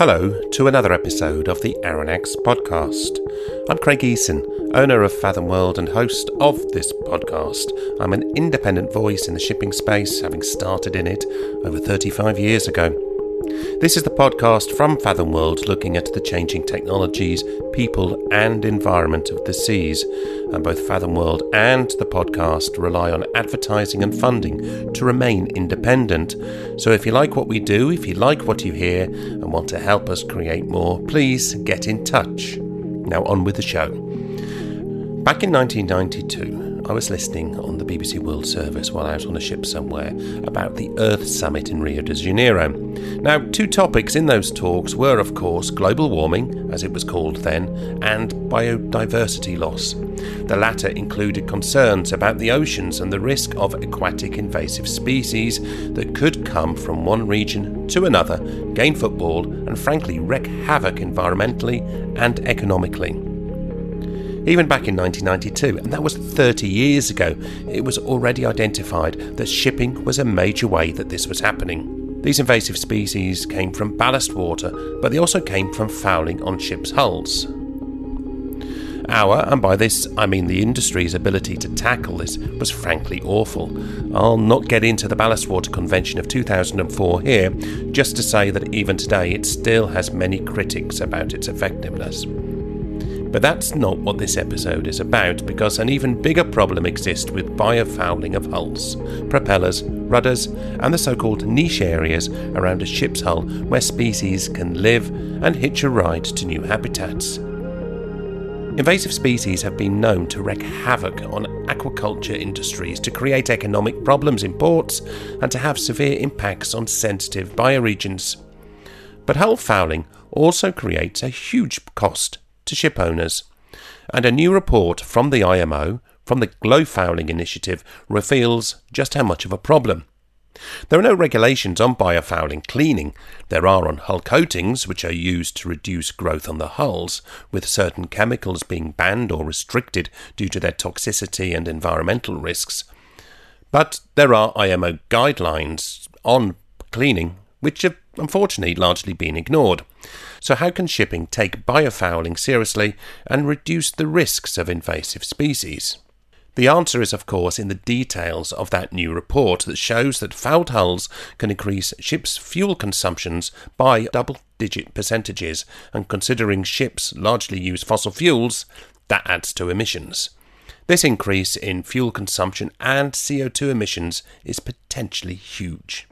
Hello to another episode of the Aronnax podcast. I'm Craig Eason, owner of Fathom World and host of this podcast. I'm an independent voice in the shipping space, having started in it over 35 years ago. This is the podcast from Fathom World looking at the changing technologies, people, and environment of the seas. And both Fathom World and the podcast rely on advertising and funding to remain independent. So if you like what we do, if you like what you hear, and want to help us create more, please get in touch. Now, on with the show. Back in 1992, I was listening on the BBC World Service while I was on a ship somewhere about the Earth Summit in Rio de Janeiro. Now, two topics in those talks were, of course, global warming, as it was called then, and biodiversity loss. The latter included concerns about the oceans and the risk of aquatic invasive species that could come from one region to another, gain football, and frankly wreak havoc environmentally and economically even back in 1992, and that was 30 years ago, it was already identified that shipping was a major way that this was happening. These invasive species came from ballast water, but they also came from fouling on ships' hulls. Our, and by this I mean the industry's ability to tackle this, was frankly awful. I'll not get into the Ballast Water Convention of 2004 here, just to say that even today it still has many critics about its effectiveness. But that's not what this episode is about, because an even bigger problem exists with biofouling of hulls, propellers, rudders, and the so called niche areas around a ship's hull where species can live and hitch a ride to new habitats. Invasive species have been known to wreak havoc on aquaculture industries, to create economic problems in ports, and to have severe impacts on sensitive bioregions. But hull fouling also creates a huge cost to ship owners. And a new report from the IMO, from the GloFouling Initiative, reveals just how much of a problem. There are no regulations on biofouling cleaning. There are on hull coatings, which are used to reduce growth on the hulls, with certain chemicals being banned or restricted due to their toxicity and environmental risks. But there are IMO guidelines on cleaning, which have unfortunately largely been ignored. So, how can shipping take biofouling seriously and reduce the risks of invasive species? The answer is, of course, in the details of that new report that shows that fouled hulls can increase ships' fuel consumptions by double digit percentages, and considering ships largely use fossil fuels, that adds to emissions. This increase in fuel consumption and CO2 emissions is potentially huge.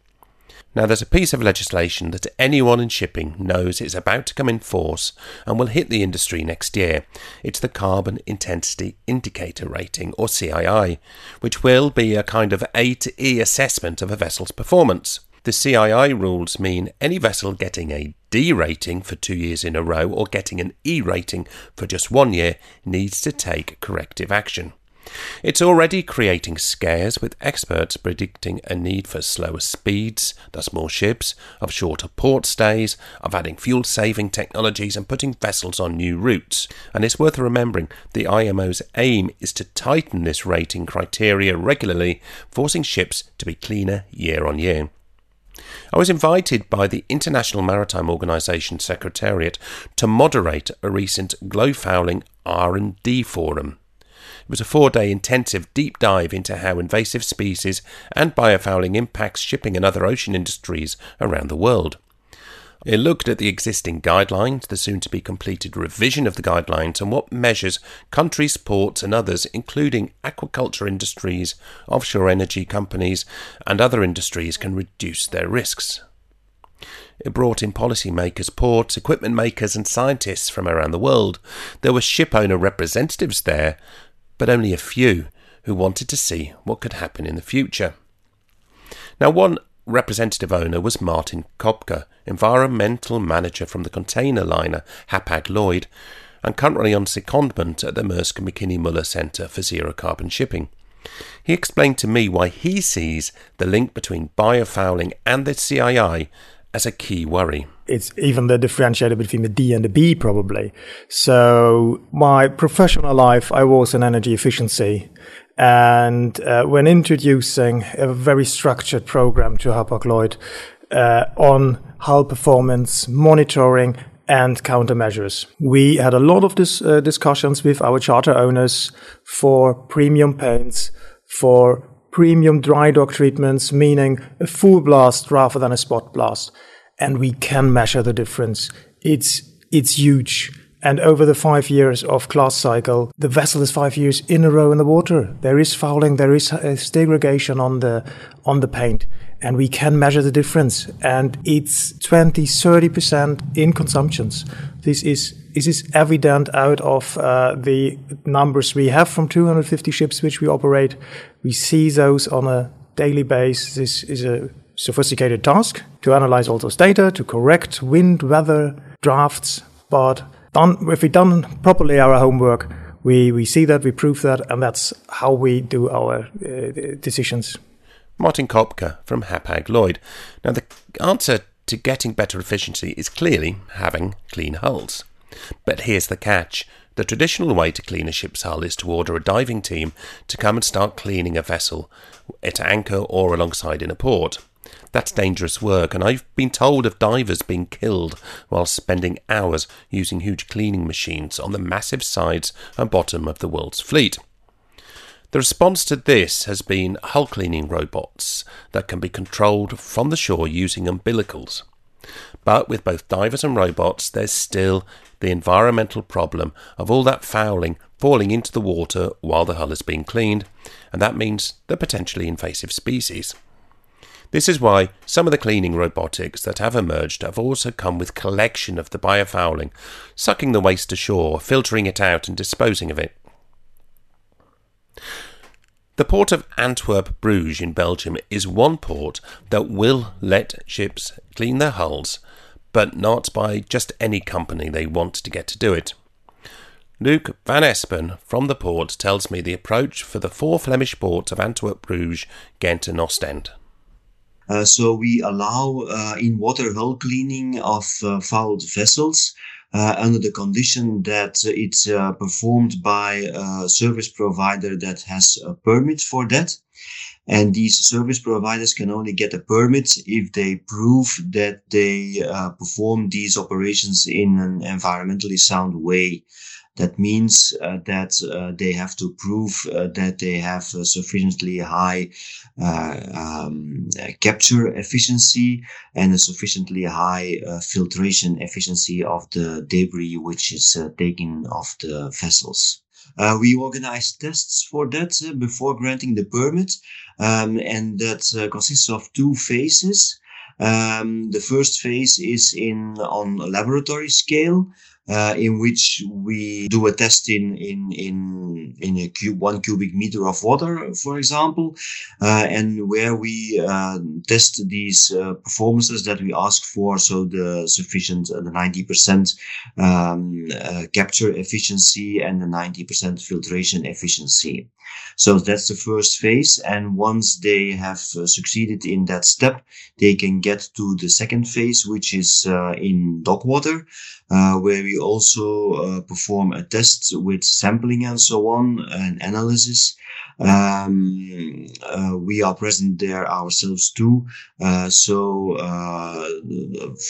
Now, there's a piece of legislation that anyone in shipping knows is about to come in force and will hit the industry next year. It's the Carbon Intensity Indicator Rating, or CII, which will be a kind of A to E assessment of a vessel's performance. The CII rules mean any vessel getting a D rating for two years in a row or getting an E rating for just one year needs to take corrective action. It's already creating scares, with experts predicting a need for slower speeds, thus more ships, of shorter port stays, of adding fuel saving technologies and putting vessels on new routes. And it's worth remembering the IMO's aim is to tighten this rating criteria regularly, forcing ships to be cleaner year on year. I was invited by the International Maritime Organization Secretariat to moderate a recent GloFouling R&D forum. It was a four day intensive deep dive into how invasive species and biofouling impacts shipping and other ocean industries around the world. It looked at the existing guidelines, the soon to be completed revision of the guidelines, and what measures countries, ports, and others, including aquaculture industries, offshore energy companies, and other industries, can reduce their risks. It brought in policymakers, ports, equipment makers, and scientists from around the world. There were shipowner representatives there, but only a few who wanted to see what could happen in the future. Now, one representative owner was Martin Kopka, environmental manager from the container liner Hapag Lloyd, and currently on secondment at the Maersk McKinney Moller Centre for Zero Carbon Shipping. He explained to me why he sees the link between biofouling and the CII as a key worry. It's even the differentiator between the D and the B, probably. So, my professional life, I was in energy efficiency. And uh, when introducing a very structured program to Hapag-Lloyd uh, on hull performance monitoring and countermeasures. We had a lot of this, uh, discussions with our charter owners for premium paints, for premium dry dock treatments, meaning a full blast rather than a spot blast. And we can measure the difference. It's, it's huge. And over the five years of class cycle, the vessel is five years in a row in the water. There is fouling, there is uh, degradation on the, on the paint and we can measure the difference. And it's 20, 30% in consumptions. This is, this is evident out of uh, the numbers we have from 250 ships which we operate. We see those on a daily basis. This is a sophisticated task to analyze all those data, to correct wind, weather, drafts. But done, if we done properly our homework, we, we see that, we prove that, and that's how we do our uh, decisions. Martin Kopka from Hapag-Lloyd. Now, the answer to getting better efficiency is clearly having clean hulls. But here's the catch. The traditional way to clean a ship's hull is to order a diving team to come and start cleaning a vessel at anchor or alongside in a port. That's dangerous work, and I've been told of divers being killed while spending hours using huge cleaning machines on the massive sides and bottom of the world's fleet. The response to this has been hull cleaning robots that can be controlled from the shore using umbilicals. But with both divers and robots, there's still the environmental problem of all that fouling falling into the water while the hull is being cleaned, and that means the potentially invasive species. This is why some of the cleaning robotics that have emerged have also come with collection of the biofouling, sucking the waste ashore, filtering it out and disposing of it. The port of Antwerp Bruges in Belgium is one port that will let ships clean their hulls, but not by just any company they want to get to do it. Luke van Espen from the port tells me the approach for the four Flemish ports of Antwerp, Bruges, Ghent, and Ostend. Uh, so we allow uh, in water hull cleaning of uh, fouled vessels under the condition that it's uh, performed by a service provider that has a permit for that. And these service providers can only get a permit if they prove that they uh, perform these operations in an environmentally sound way. That means uh, that uh, they have to prove uh, that they have sufficiently high um, capture efficiency and a sufficiently high filtration efficiency of the debris which is taken off the vessels. Uh, we organize tests for that uh, before granting the permit, um, and that uh, consists of two phases. Um, the first phase is in on laboratory scale, uh, in which we do a test in in in in a cube one cubic meter of water, for example, uh, and where we uh, test these uh, performances that we ask for, so the sufficient uh, the ninety percent um, uh, capture efficiency and the ninety percent filtration efficiency. So that's the first phase, and once they have succeeded in that step, they can get to the second phase, which is in dock water, where we also uh, perform a test with sampling and so on and analysis. Um, uh, we are present there ourselves too. Uh, so, uh,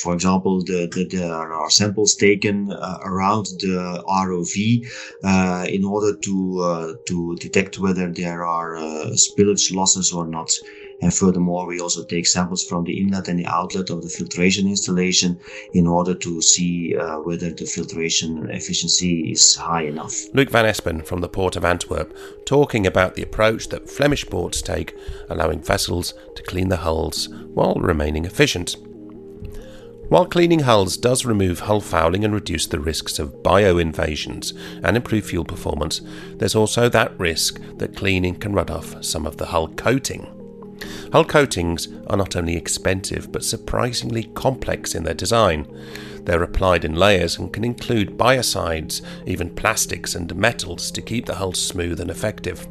for example, the, the, there are samples taken uh, around the ROV uh, in order to to detect whether there are spillage losses or not. And furthermore, we also take samples from the inlet and the outlet of the filtration installation in order to see uh, whether the filtration efficiency is high enough. Luke van Espen from the Port of Antwerp talking about the approach that Flemish ports take, allowing vessels to clean the hulls while remaining efficient. While cleaning hulls does remove hull fouling and reduce the risks of bio-invasions and improve fuel performance, there's also that risk that cleaning can run off some of the hull coating. Hull coatings are not only expensive but surprisingly complex in their design. They're applied in layers and can include biocides, even plastics and metals to keep the hull smooth and effective.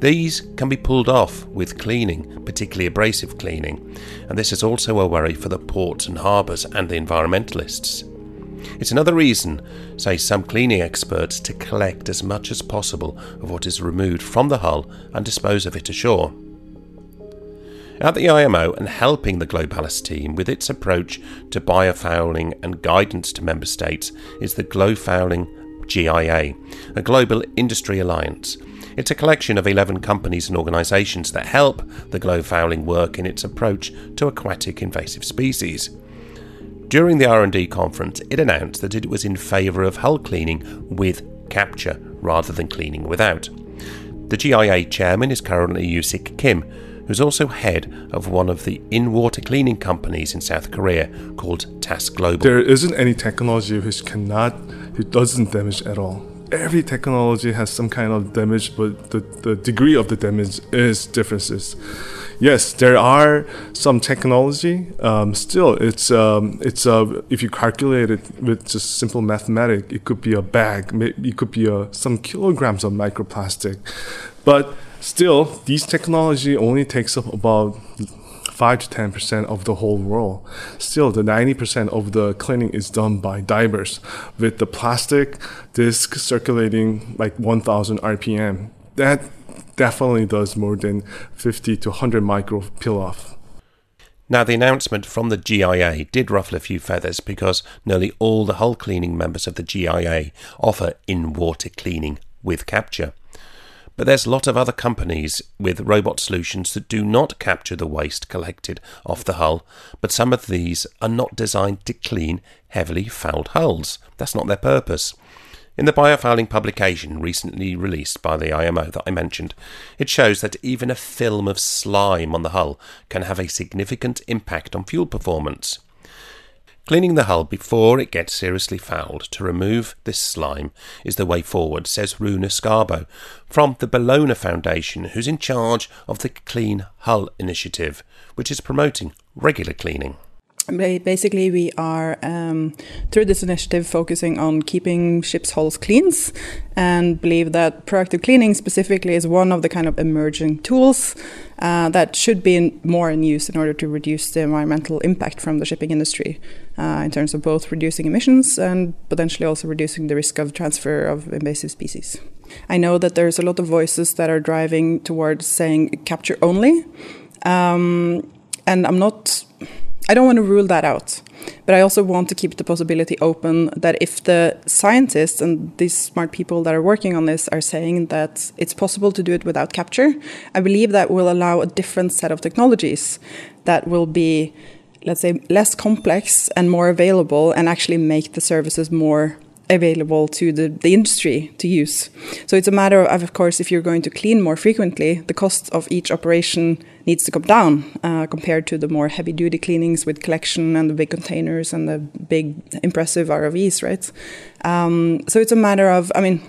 These can be pulled off with cleaning, particularly abrasive cleaning, and this is also a worry for the ports and harbours and the environmentalists. It's another reason, say some cleaning experts, to collect as much as possible of what is removed from the hull and dispose of it ashore. At the IMO and helping the Globalis team with its approach to biofouling and guidance to member states is the Glofouling GIA, a global industry alliance. It's a collection of 11 companies and organisations that help the Glofouling work in its approach to aquatic invasive species. During the R&D conference, it announced that it was in favour of hull cleaning with capture rather than cleaning without. The GIA chairman is currently Yusik Kim, who's also head of one of the in-water cleaning companies in South Korea called TAS Global. There isn't any technology which cannot, which doesn't damage at all. Every technology has some kind of damage, but the, the degree of the damage is differences yes, there are some technology. Um, still, it's um, it's uh, if you calculate it with just simple mathematics, it could be a bag, it could be a, some kilograms of microplastic, but still, these technology only takes up about five to ten percent of the whole world. Still, the ninety percent of the cleaning is done by divers, with the plastic disc circulating like one thousand RPM. That definitely does more than 50 to 100 micro peel off. Now, the announcement from the GIA did ruffle a few feathers because nearly all the hull cleaning members of the GIA offer in water cleaning with capture. But there's a lot of other companies with robot solutions that do not capture the waste collected off the hull, but some of these are not designed to clean heavily fouled hulls. That's not their purpose. In the biofouling publication recently released by the IMO that I mentioned, it shows that even a film of slime on the hull can have a significant impact on fuel performance. Cleaning the hull before it gets seriously fouled to remove this slime is the way forward, says Rune Skarbo from the Bellona Foundation, who's in charge of the Clean Hull initiative, which is promoting regular cleaning basically we are um, through this initiative focusing on keeping ships hulls clean and believe that proactive cleaning specifically is one of the kind of emerging tools uh, that should be in, more in use in order to reduce the environmental impact from the shipping industry uh, in terms of both reducing emissions and potentially also reducing the risk of transfer of invasive species. I know that there's a lot of voices that are driving towards saying capture only. Um, and I'm not I don't want to rule that out, but I also want to keep the possibility open that if the scientists and these smart people that are working on this are saying that it's possible to do it without capture, I believe that will allow a different set of technologies that will be, let's say, less complex and more available and actually make the services more available to the, the industry to use. So it's a matter of, of course, if you're going to clean more frequently, the cost of each operation needs to come down uh, compared to the more heavy duty cleanings with collection and the big containers and the big impressive ROVs, right? Um, so it's a matter of, I mean,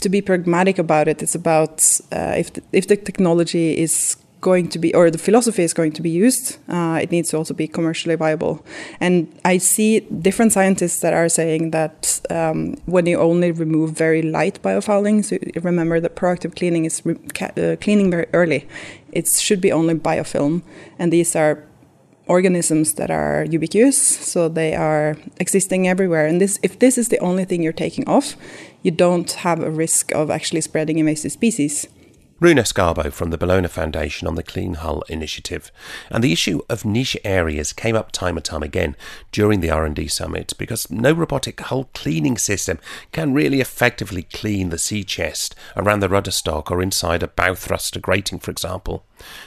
to be pragmatic about it, it's about uh, if the, if the technology is going to be, or the philosophy is going to be used, uh, it needs to also be commercially viable. And I see different scientists that are saying that um, when you only remove very light biofouling, so remember that proactive cleaning is uh, cleaning very early. It should be only biofilm, and these are organisms that are ubiquitous, so they are existing everywhere. And this, if this is the only thing you're taking off, you don't have a risk of actually spreading invasive species. Rune Skarbo from the Bellona Foundation on the Clean Hull initiative. And the issue of niche areas came up time and time again during the R&D summit because no robotic hull cleaning system can really effectively clean the sea chest around the rudder stock or inside a bow thruster grating, for example.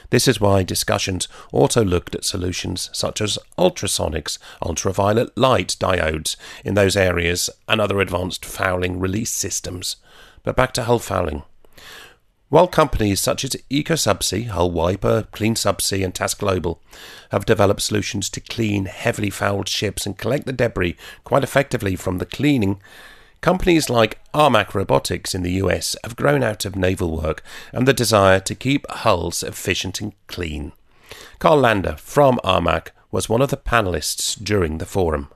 This is why discussions also looked at solutions such as ultrasonics, ultraviolet light diodes in those areas, and other advanced fouling release systems. But back to hull fouling. While companies such as EcoSubsea, Hull Wiper, Clean Subsea, and TAS Global have developed solutions to clean heavily fouled ships and collect the debris quite effectively from the cleaning, companies like Armach Robotics in the US have grown out of naval work and the desire to keep hulls efficient and clean. Carl Lander from Armach was one of the panelists during the forum.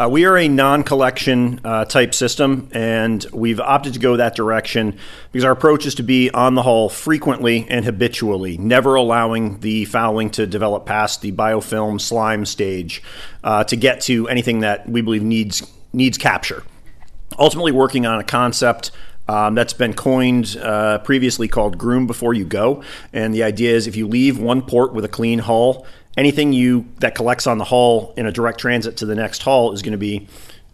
Uh, we are a non collection uh, type system, and we've opted to go that direction because our approach is to be on the hull frequently and habitually, never allowing the fouling to develop past the biofilm slime stage uh, to get to anything that we believe needs, needs capture. Ultimately, working on a concept um, that's been coined uh, previously called groom before you go. And the idea is if you leave one port with a clean hull, anything you that collects on the hull in a direct transit to the next hull is going to be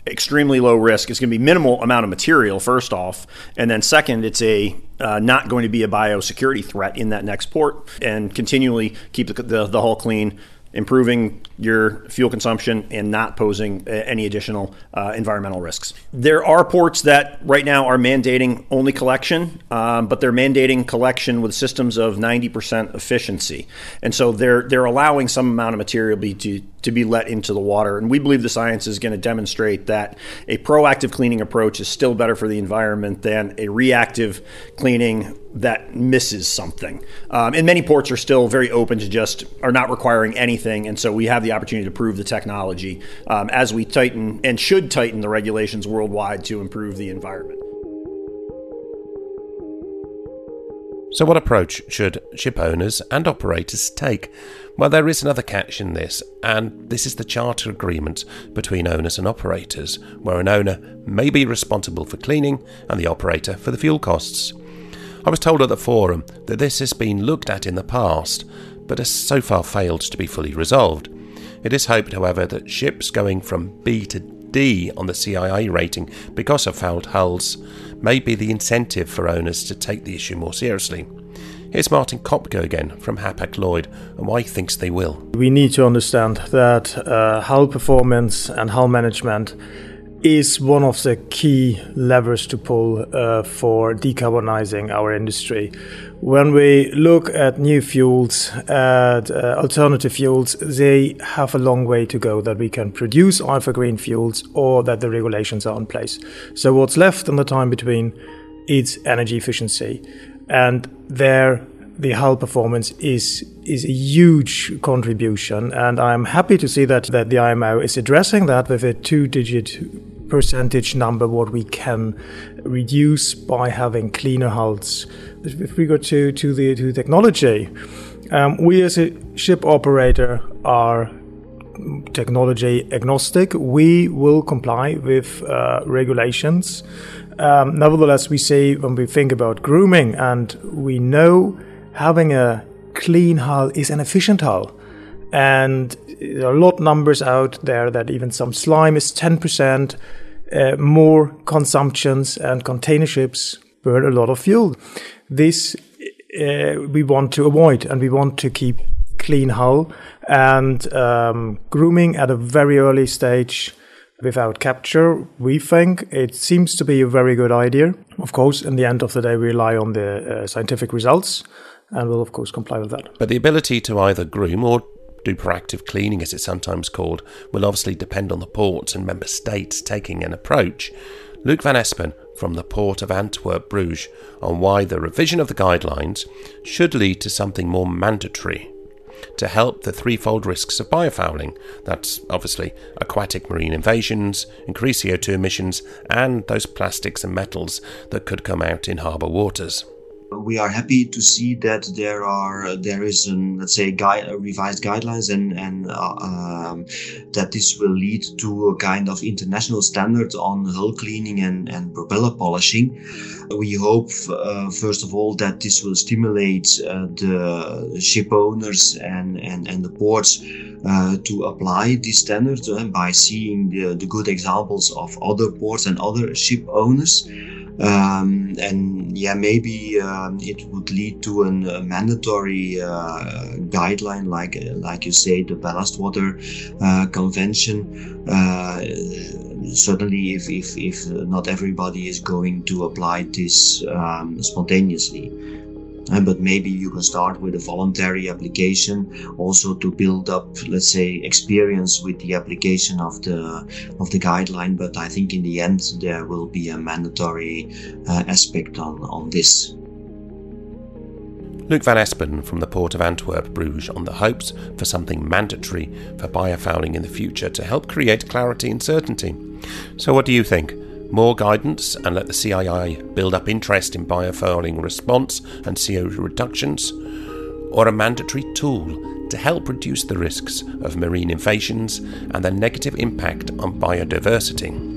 extremely low risk. It's going to be minimal amount of material first off, and then second, it's a uh, not going to be a biosecurity threat in that next port, and continually keep the, the, the hull clean improving your fuel consumption and not posing uh, any additional uh, environmental risks. There are ports that right now are mandating only collection, um, but they're mandating collection with systems of 90% efficiency, and so they're they're allowing some amount of material be to to be let into the water. And we believe the science is going to demonstrate that a proactive cleaning approach is still better for the environment than a reactive cleaning that misses something. Um, and many ports are still very open to just are not requiring anything, and so we have the opportunity to prove the technology um, as we tighten and should tighten the regulations worldwide to improve the environment. So, what approach should ship owners and operators take? Well, there is another catch in this, and this is the charter agreement between owners and operators, where an owner may be responsible for cleaning and the operator for the fuel costs. I was told at the forum that this has been looked at in the past, but has so far failed to be fully resolved. It is hoped, however, that ships going from B to D on the CII rating because of fouled hulls may be the incentive for owners to take the issue more seriously. Here's Martin Kopka again from Hapag Lloyd and why he thinks they will. We need to understand that uh, hull performance and hull management is one of the key levers to pull uh, for decarbonizing our industry. When we look at new fuels, at uh, alternative fuels, they have a long way to go that we can produce either green fuels or that the regulations are in place. So what's left in the time between is energy efficiency. And there the hull performance is is a huge contribution, and I'm happy to see that that the IMO is addressing that with a two-digit percentage number what we can reduce by having cleaner hulls. With regard to, to the to technology, um, we as a ship operator are technology agnostic. We will comply with uh, regulations. Um, nevertheless, we say when we think about grooming, and we know having a clean hull is an efficient hull. And there are a lot of numbers out there that even some slime is 10% uh, more consumptions and container ships burn a lot of fuel. This uh, we want to avoid and we want to keep clean hull and um, grooming at a very early stage without capture. We think it seems to be a very good idea. Of course, in the end of the day, we rely on the uh, scientific results and will, of course, comply with that. But the ability to either groom or do proactive cleaning, as it's sometimes called, will obviously depend on the ports and member states taking an approach. Luke van Espen from the Port of Antwerp Bruges on why the revision of the guidelines should lead to something more mandatory to help the threefold risks of biofouling that's obviously aquatic marine invasions, increased CO2 emissions, and those plastics and metals that could come out in harbour waters we are happy to see that there are there is an let's say guide, revised guidelines and and uh, um, that this will lead to a kind of international standard on hull cleaning and and propeller polishing. We hope uh, first of all that this will stimulate uh, the ship owners and and and the ports uh, to apply this standard uh, by seeing the, the good examples of other ports and other ship owners um, and yeah maybe um, it would lead to an, a mandatory uh, guideline like like you say the ballast water uh, convention. Uh, certainly if, if if not everybody is going to apply this um, spontaneously but maybe you can start with a voluntary application also to build up let's say experience with the application of the of the guideline but i think in the end there will be a mandatory uh, aspect on on this Luke Van Espen from the Port of Antwerp, Bruges, on the hopes for something mandatory for biofouling in the future to help create clarity and certainty. So, what do you think? More guidance and let the CII build up interest in biofouling response and CO2 reductions? Or a mandatory tool to help reduce the risks of marine invasions and their negative impact on biodiversity?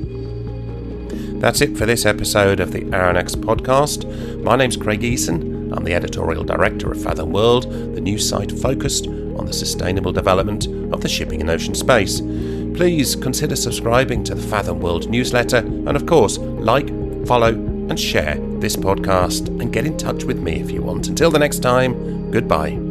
That's it for this episode of the Aronnax podcast. My name's Craig Eason. I'm the editorial director of Fathom World, the news site focused on the sustainable development of the shipping and ocean space. Please consider subscribing to the Fathom World newsletter and, of course, like, follow, and share this podcast and get in touch with me if you want. Until the next time, goodbye.